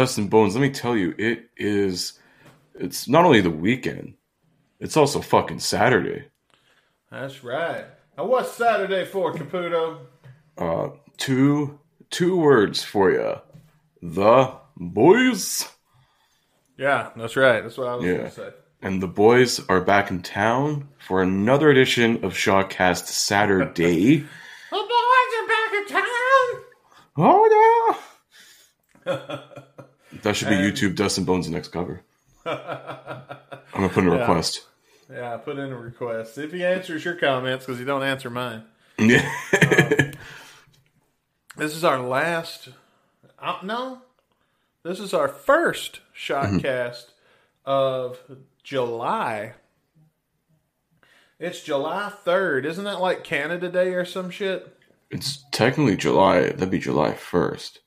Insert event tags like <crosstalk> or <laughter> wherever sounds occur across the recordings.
it. Dustin Bones, let me tell you, it is. It's not only the weekend, it's also fucking Saturday. That's right. Now, what's Saturday for, Caputo? Uh, two two words for you: the boys. Yeah, that's right. That's what I was Yeah. going to say. And the boys are back in town for another edition of Shotcast Saturday. <laughs> The boys are back in town. oh yeah! <laughs> That should be And- YouTube Dustin Bones' next cover. I'm gonna put in a <laughs> Yeah. request. Yeah, put in a request. If he answers your comments, because he don't answer mine. Yeah. <laughs> This is our last. Uh, no, this is our first shotcast of July. It's July third, isn't that like Canada Day or some shit? it's technically July. That'd be July first.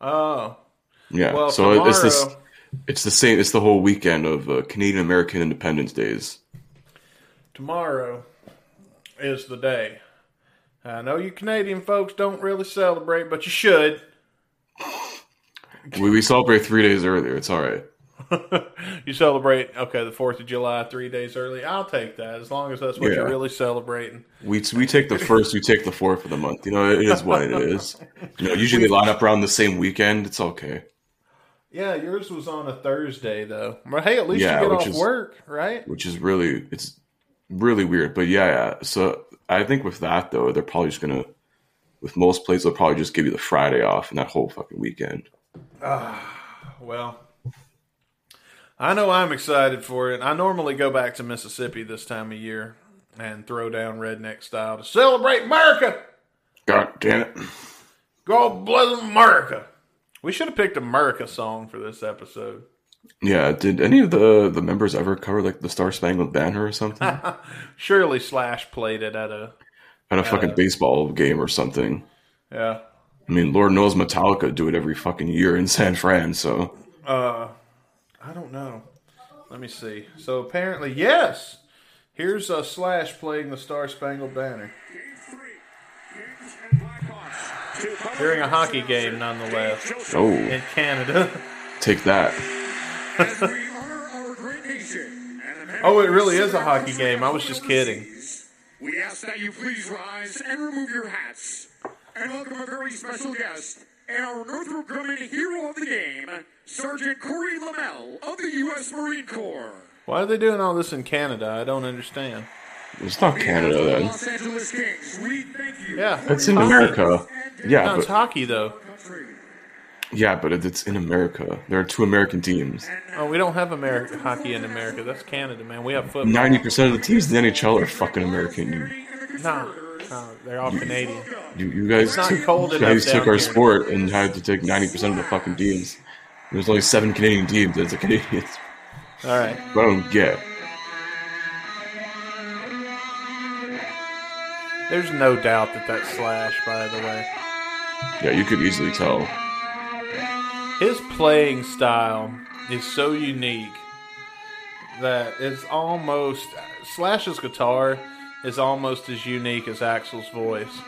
Oh, Yeah. well, so tomorrow, it's this. It's the same. It's the whole weekend of uh, Canadian American Independence Days. tomorrow is the day. I know you Canadian folks don't really celebrate, but you should. We, we celebrate three days earlier. It's all right. <laughs> you celebrate okay the Fourth of July three days early. I'll take that as long as that's what Yeah. you're really celebrating. We we take the first. We take the fourth of the month. You know, it is what it is. You know, usually they line up around the same weekend. It's okay. Yeah, yours was on a Thursday though. But hey, at least Yeah, you get off is- work, right? which is really it's really weird. But yeah, yeah. So I think with that though, they're probably just gonna with most places they'll probably just give you the Friday off and that whole fucking weekend. Ah, well, I know I'm excited for it. I normally go back to Mississippi this time of year and throw down redneck style to celebrate America. God damn it. God bless America. We should have picked America song for this episode. Yeah, did any of the the members ever cover like the Star Spangled Banner or something <laughs> Surely Slash played it at a at a fucking baseball game or something? yeah. I mean, Lord knows Metallica do it every fucking year in San Fran. So Uh, I don't know. Let me see. So apparently, yes. Here's a Slash playing the Star Spangled Banner during a hockey game, nonetheless, oh, in Canada. take that. oh, it really is a hockey game. I was just kidding. We ask that you please rise and remove your hats and welcome a very special guest, and our Northrop Grumman hero of the game, Sergeant Corey Lamell of the U.S. Marine Corps. Why are they doing all this in Canada? I don't understand. It's not Canada then. Los Angeles Kings, we thank you. Yeah, It's in hockey. America. Yeah, No, it's but hockey though. yeah, but it's in America. There are two American teams. Oh, we don't have America hockey in America. That's Canada, man. We have football. Ninety percent of the teams in the NHL are fucking American. You, No, no, they're all Canadian. you, you guys not took, cold you guys took our here. sport and had to take ninety percent of the fucking teams. There's only seven Canadian teams. It's a Canadians. All right. What I don't get. There's no doubt that that's Slash, by the way. Yeah, you could easily tell. His playing style is so unique that it's almost Slash's guitar is almost as unique as Axl's voice.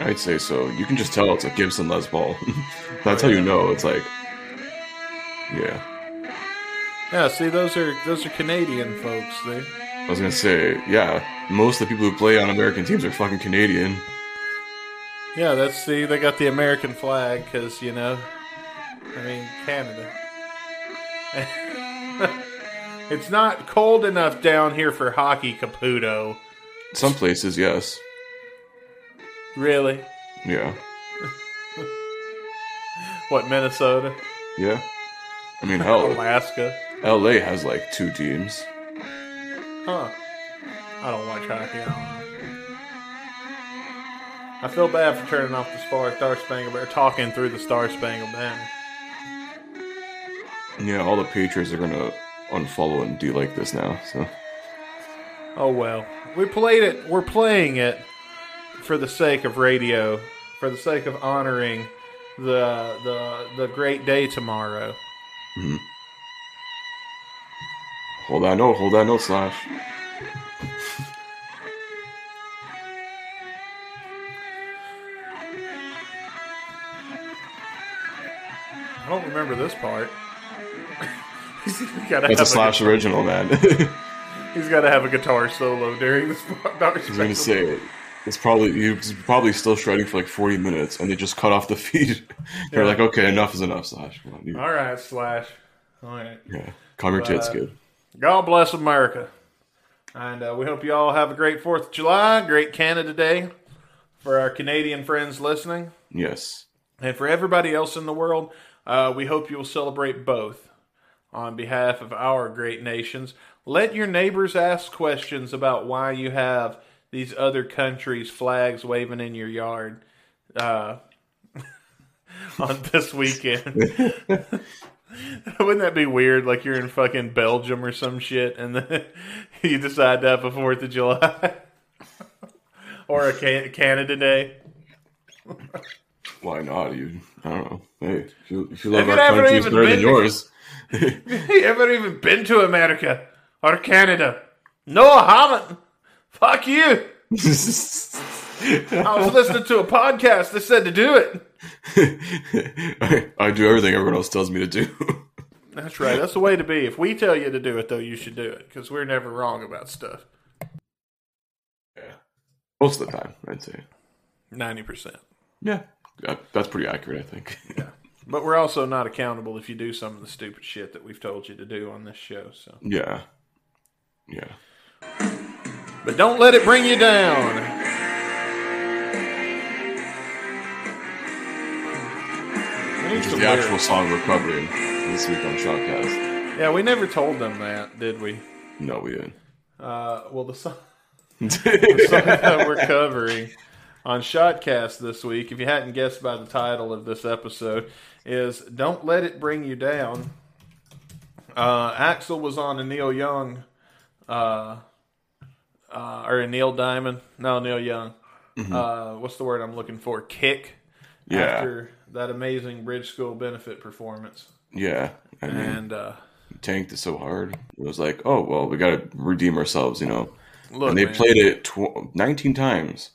I'd say so. You can just tell it's a Gibson Les Paul. <laughs> That's how oh, you know. It's like, yeah. Yeah, see, those are those are Canadian folks. They I was gonna say, yeah. Most of the people who play on American teams are fucking Canadian. yeah, that's see, they got the American flag because you know, I mean Canada. <laughs> it's not cold enough down here for hockey, Caputo. Some places, yes. Really? Yeah. <laughs> What Minnesota, Yeah. I mean, hell, Alaska? LA has like two teams. Huh. I don't watch hockey. I. I feel bad for turning off the Star, Star Spangled Banner, talking through the Star Spangled Banner. Yeah, all the Patriots are gonna unfollow and do like this now. So Oh well. We played it. We're playing it for the sake of radio, for the sake of honoring the the the great day tomorrow. Mm-hmm. Hold that note, hold that note, slash. I don't remember this part. <laughs> he's That's a have Slash original, man. <laughs> He's got to have a guitar solo during this. Dark <laughs> I was gonna say it's probably he was probably still shredding for like forty minutes, and they just cut off the feed. They're Yeah. like, okay, enough is enough, Slash. On, All right, Slash. All right. yeah, calm your tits, Uh, kid. God bless America. And uh, we hope you all have a great 4th of July, great Canada Day for our Canadian friends listening. Yes, And for everybody else in the world, uh, we hope you will celebrate both on behalf of our great nations. Let your neighbors ask questions about why you have these other countries' flags waving in your yard uh, <laughs> on this weekend. <laughs> <laughs> Wouldn't that be weird? Like you're in fucking Belgium or some shit, and then <laughs> you decide to have a Fourth of July <laughs> or a Can- Canada Day. why not? You, I don't know. Hey, if you, if you love Have our country, it's better than yours. you ever even been to America or Canada? No, I haven't. Fuck you. I was listening to a podcast that said to do it. <laughs> I, I do everything everyone else tells me to do. That's right. That's the way to be. If we tell you to do it, though, you should do it because we're never wrong about stuff. yeah, most of the time, I'd say. 90%. Yeah, uh, that's pretty accurate, I think. yeah, But we're also not accountable if you do some of the stupid shit that we've told you to do on this show. So, yeah, yeah. But don't let it bring you down. Which is the actual song we're covering this week on Shotcast. Yeah, we never told them that, did we? No, we didn't. Uh, well, the song, <laughs> the song that we're covering on Shotcast this week, if you hadn't guessed by the title of this episode, is "Don't Let It Bring You Down." Uh, Axl was on a Neil Young, uh, uh, or a Neil Diamond. No, Neil Young. Uh, what's the word I'm looking for? Kick. Yeah. After that amazing Bridge School benefit performance, yeah, I mean, and uh, tanked it so hard. It was like, oh well, we got to redeem ourselves, you know. look, and they man. played it tw- 19 times.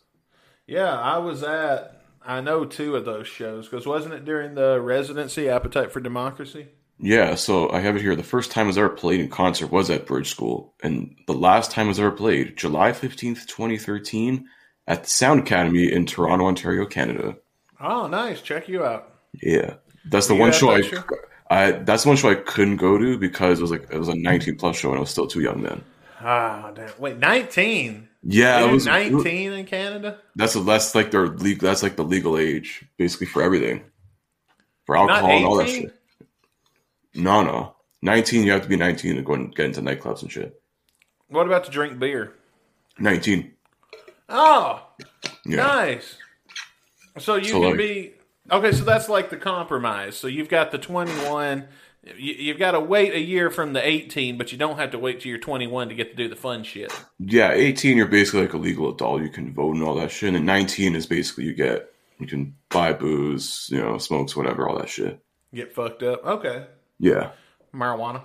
Yeah, I was at. I know two of those shows because wasn't it during the residency Appetite for Democracy? Yeah, so I have it here. The first time it was ever played in concert was at Bridge School, and the last time it was ever played, July 15th, 2013, at the Sound Academy in Toronto, Ontario, Canada. Oh, nice. Check you out. Yeah, that's the you one show I, show? I. That's the one show I couldn't go to because it was like it was a 19 plus show and I was still too young then. Ah, damn. Wait, nineteen. Yeah, it was nineteen in Canada. That's the that's like their legal. That's like the legal age, basically for everything, for alcohol and all that shit. No, no, 19. You have to be 19 to go and get into nightclubs and shit. What about to drink beer? 19. Oh, Yeah. nice. So you So, can like- be okay. So that's like the compromise. So you've got the twenty-one. You, you've got to wait a year from the eighteen, but you don't have to wait till you're twenty-one to get to do the fun shit. Yeah, 18, you're basically like a legal adult. You can vote and all that shit. And then 19 is basically you get, you can buy booze, you know, smokes, whatever, all that shit. Get fucked up. Okay, Yeah. marijuana.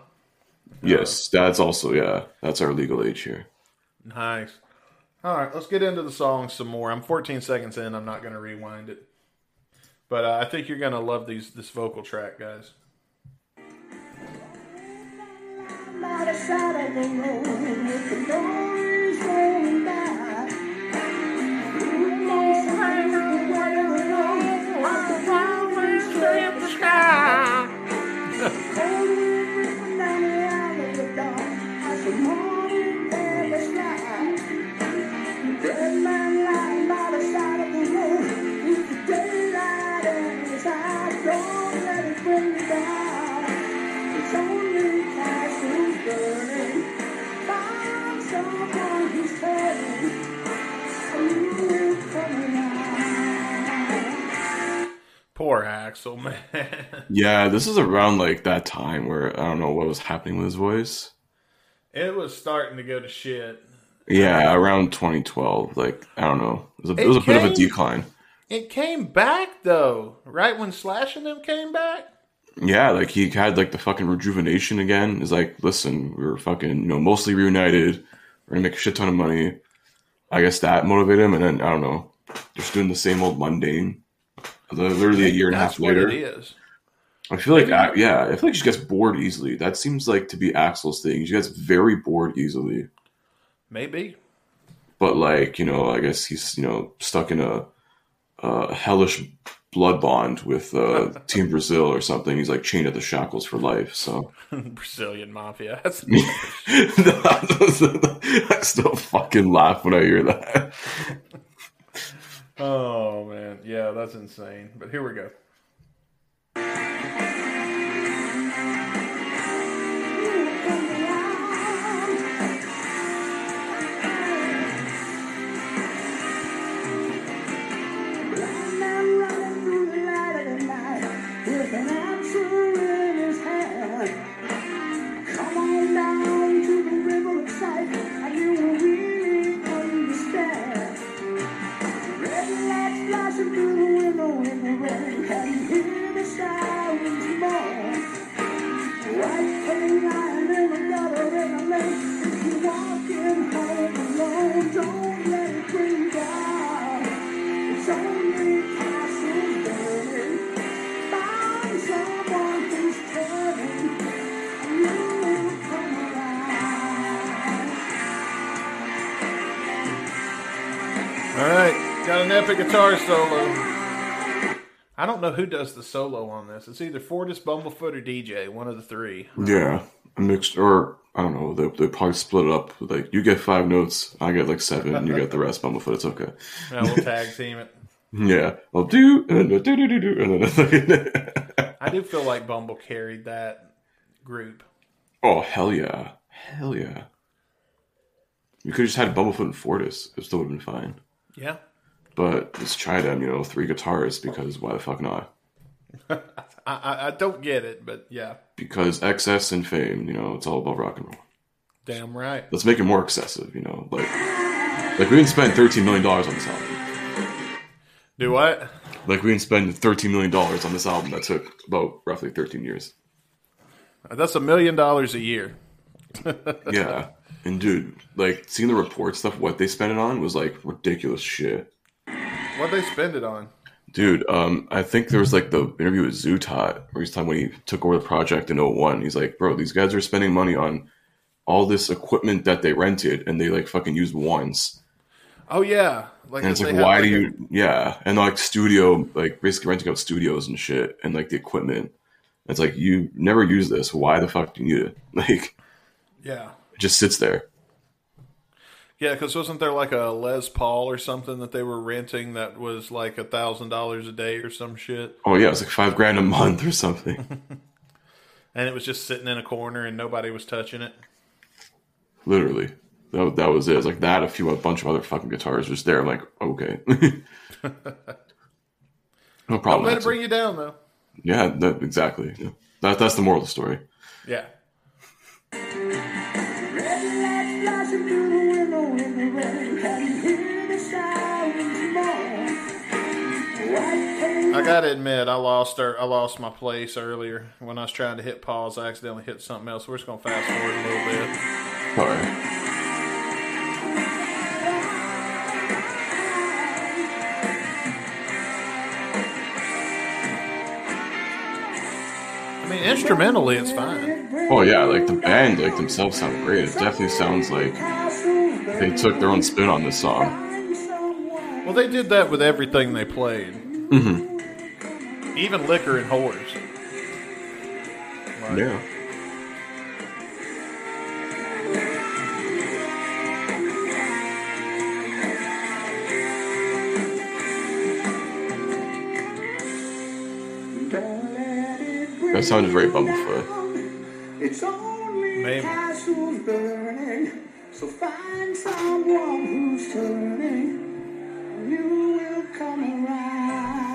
Yes, that's also, yeah, that's our legal age here. Nice. All right, let's get into the song some more. I'm 14 seconds in. I'm not going to rewind it, but uh, I think you're going to love these this vocal track, guys. Man. <laughs> Yeah, this is around like that time where I don't know what was happening with his voice. it was starting to go to shit. Yeah, around 2012. Like, I don't know. It was a, it It was a bit of a decline. It came back though, right when Slash and them came back. Yeah, like he had like the fucking rejuvenation again. It's like, listen, we were fucking, you know, mostly reunited. We're gonna make a shit ton of money. I guess that motivated him, and then I don't know, just doing the same old mundane. Literally a year and a half later. it is. I feel like, yeah, I feel like she gets bored easily. That seems like to be Axl's thing. She gets very bored easily. Maybe. But like, you know, I guess he's you know stuck in a, a hellish blood bond with uh, <laughs> Team Brazil or something. He's like chained at the shackles for life. So <laughs> Brazilian mafia. <laughs> That's I still fucking laugh when I hear that. Oh man, yeah, that's insane. But here we go. Got guitar solo. I don't know who does the solo on this. It's either Fortus, Bumblefoot, or DJ. One of the three. Yeah, a mixed or I don't know. They they probably split it up. Like you get five notes, I get like seven, and you get the rest. Bumblefoot, it's okay. Yeah, we'll tag team it. <laughs> Yeah, I'll do and then do do do do and then. <laughs> I do feel like Bumble carried that group. oh hell yeah, hell yeah. You could have just had Bumblefoot and Fortus. It still would have been fine. Yeah. But let's try them, you know, three guitars because why the fuck not? <laughs> I, I, I don't get it, but yeah. Because excess and fame, you know, it's all about rock and roll. Damn right. Let's make it more excessive, you know, like like we didn't spend thirteen million dollars on this album. Do what? Like we didn't spend thirteen million dollars on this album that took about roughly thirteen years. That's a million dollars a year. <laughs> Yeah. And dude, like seeing the report stuff, what they spent it on was like ridiculous shit. What they spend it on? Dude, um, I think there was like the interview with Zutaut where he's talking when he took over the project in 01. He's like, bro, these guys are spending money on all this equipment that they rented and they like fucking used once. Oh yeah. Like And it's like, why do a- you, yeah. And like studio, like basically renting out studios and shit and like the equipment. It's like, you never use this. Why the fuck do you need it? <laughs> Like, Yeah. it just sits there. Yeah, because wasn't there like a Les Paul or something that they were renting that was like a thousand dollars a day or some shit, Oh, yeah, it was like five grand a month or something. <laughs> and it was just sitting in a corner and nobody was touching it. Literally. That, that was it. It was like that, a few, a bunch of other fucking guitars just there. I'm like, okay. <laughs> no Don't problem. let it bring you down though. Yeah, that, exactly. Yeah. That, that's the moral of the story. Yeah. I gotta admit, I lost our, I lost my place earlier when I was trying to hit pause. I accidentally hit something else. We're just gonna fast forward a little bit. All right. I mean, instrumentally, it's fine. Oh, yeah, like the band, like themselves sound great. It definitely sounds like they took their own spin on this song. Well, they did that with everything they played. Mm-hmm. Even liquor and whores. Like, Yeah. That sounded very Bumblefoot. It's only Maybe. castles burning. So find someone who's turning. You will come around.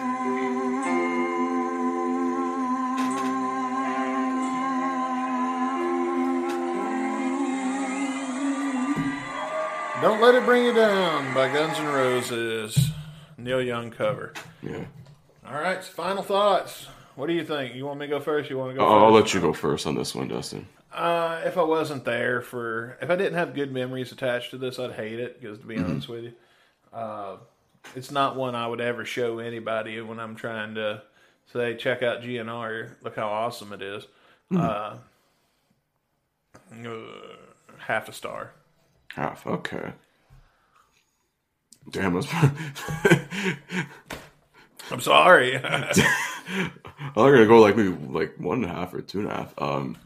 Don't Let It Bring You Down by Guns N' Roses. Neil Young cover. Yeah. All right, so final thoughts. What do you think? You want me to go first? You want to go I'll, I'll let you go first on this one, Dustin. Uh, if I wasn't there for, if I didn't have good memories attached to this, I'd hate it. Because to be honest with you, uh, it's not one I would ever show anybody when I'm trying to say check out GNR. Look how awesome it is. Uh, uh, half a star. Half. Okay. Damn. That's <laughs> I'm sorry. <laughs> I'm gonna go like maybe like one and a half or two and a half. Um,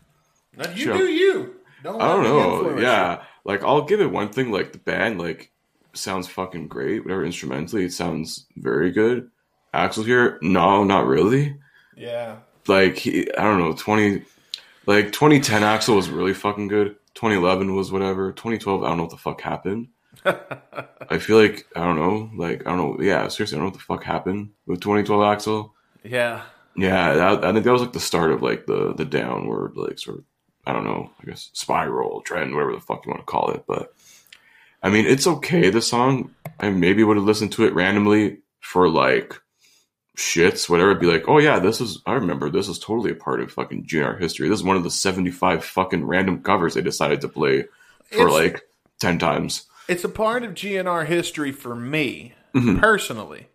Now, you do you. Don't I don't know. Yeah, like I'll give it one thing. Like the band, like sounds fucking great. Whatever instrumentally, it sounds very good. Axl here, no, not really. Yeah. Like he, I don't know, twenty, like 2010 Axl was really fucking good. 2011 was whatever. 2012, I don't know what the fuck happened. <laughs> I feel like I don't know. Like I don't know. Yeah, seriously, I don't know what the fuck happened with 2012 Axl. Yeah. Yeah, that, I think that was like the start of like the the downward like sort of I don't know, I guess spiral trend, whatever the fuck you want to call it. But I mean, it's okay. The song, I maybe would have listened to it randomly for like shits, whatever. Be like, oh yeah, this is I remember this is totally a part of fucking GNR history. This is one of the seventy five fucking random covers they decided to play for It's- like ten times. It's a part of GNR history for me Mm-hmm. personally.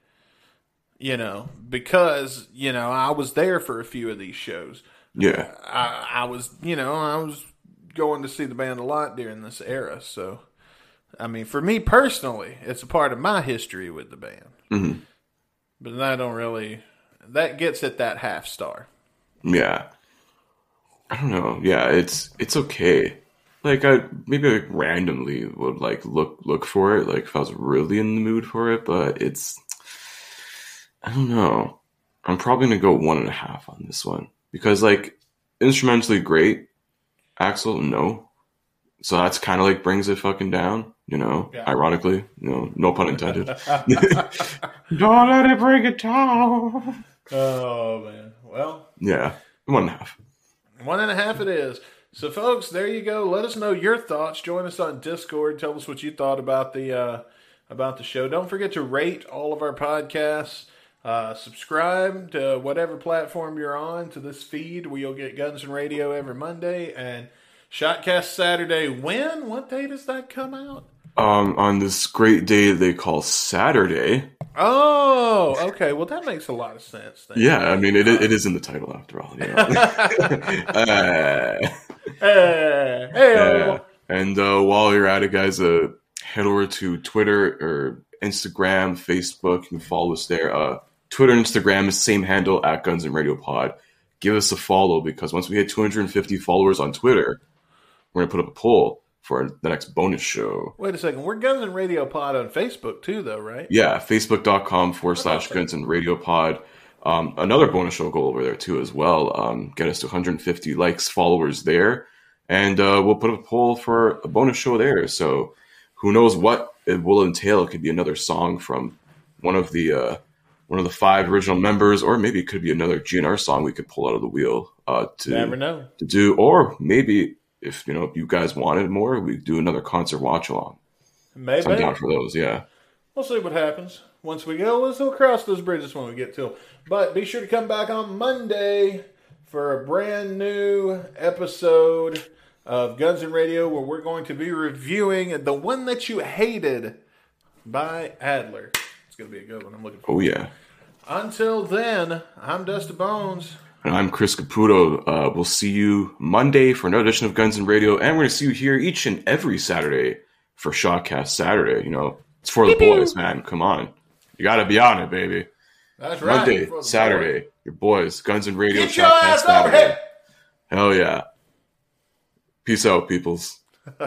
You know, because, you know, I was there for a few of these shows. Yeah, I, I was, you know, I was going to see the band a lot during this era. So, I mean, for me personally, it's a part of my history with the band. Mhm. But I don't really, that gets at that half star. Yeah. I don't know. Yeah, it's it's okay. Like I maybe like randomly would like look look for it, like if I was really in the mood for it, but it's I don't know. I'm probably gonna go one and a half on this one. Because like instrumentally great. Axl, no. So that's kinda like brings it fucking down, you know, Yeah. ironically. You know, no pun intended. <laughs> <laughs> don't let it bring it down. Oh, man. Well, Yeah. One and a half. One and a half it is. So, folks, there you go. Let us know your thoughts. Join us on Discord. Tell us what you thought about the uh, about the show. Don't forget to rate all of our podcasts. Uh, subscribe to whatever platform you're on to this feed where you'll get Guns and Radio every Monday and Shotcast Saturday. When? What day does that come out? um, on this great day they call Saturday. Oh, okay. Well, that makes a lot of sense. Then. Yeah, I mean it, it is in the title after all. You know? <laughs> Uh, Hey, hey, uh, and uh, while you're at it, guys, uh, head over to Twitter or Instagram, Facebook. You can follow us there. Uh, Twitter and Instagram is same handle at Guns and Radio Pod. Give us a follow because once we hit 250 followers on Twitter, we're gonna put up a poll for the next bonus show. Wait a second. We're Guns and Radio Pod on Facebook too, though, right? Yeah, facebook.com forward slash guns and radio pod. Um, another bonus show goal over there too as well. Um, get us to 150 likes, followers there. And uh, we'll put up a poll for a bonus show there. So who knows what it will entail. It could be another song from one of the uh, one of the five original members, or maybe it could be another GNR song we could pull out of the wheel uh, to Never know. to do, or maybe if you know if you guys wanted more, we do another concert watch along. Maybe. I'm down for those. Yeah. We'll see what happens. Once we go, let's we'll cross those bridges when we get to them. But be sure to come back on Monday for a brand new episode of Guns and Radio where we're going to be reviewing the one that you hated by Adler. It's going to be a good one. I'm looking for. Oh yeah. Until then, I'm Dusty Bones. And I'm Chris Caputo. Uh, we'll see you Monday for another edition of Guns and Radio, and we're going to see you here each and every Saturday for Shotcast Saturday. You know, it's for the boys, man. Come on, you got to be on it, baby. That's right. Monday, For the Saturday, your boys, Guns and Radio. Get your Shotcast ass over Saturday. here. Hell yeah! Peace out, peoples. <laughs>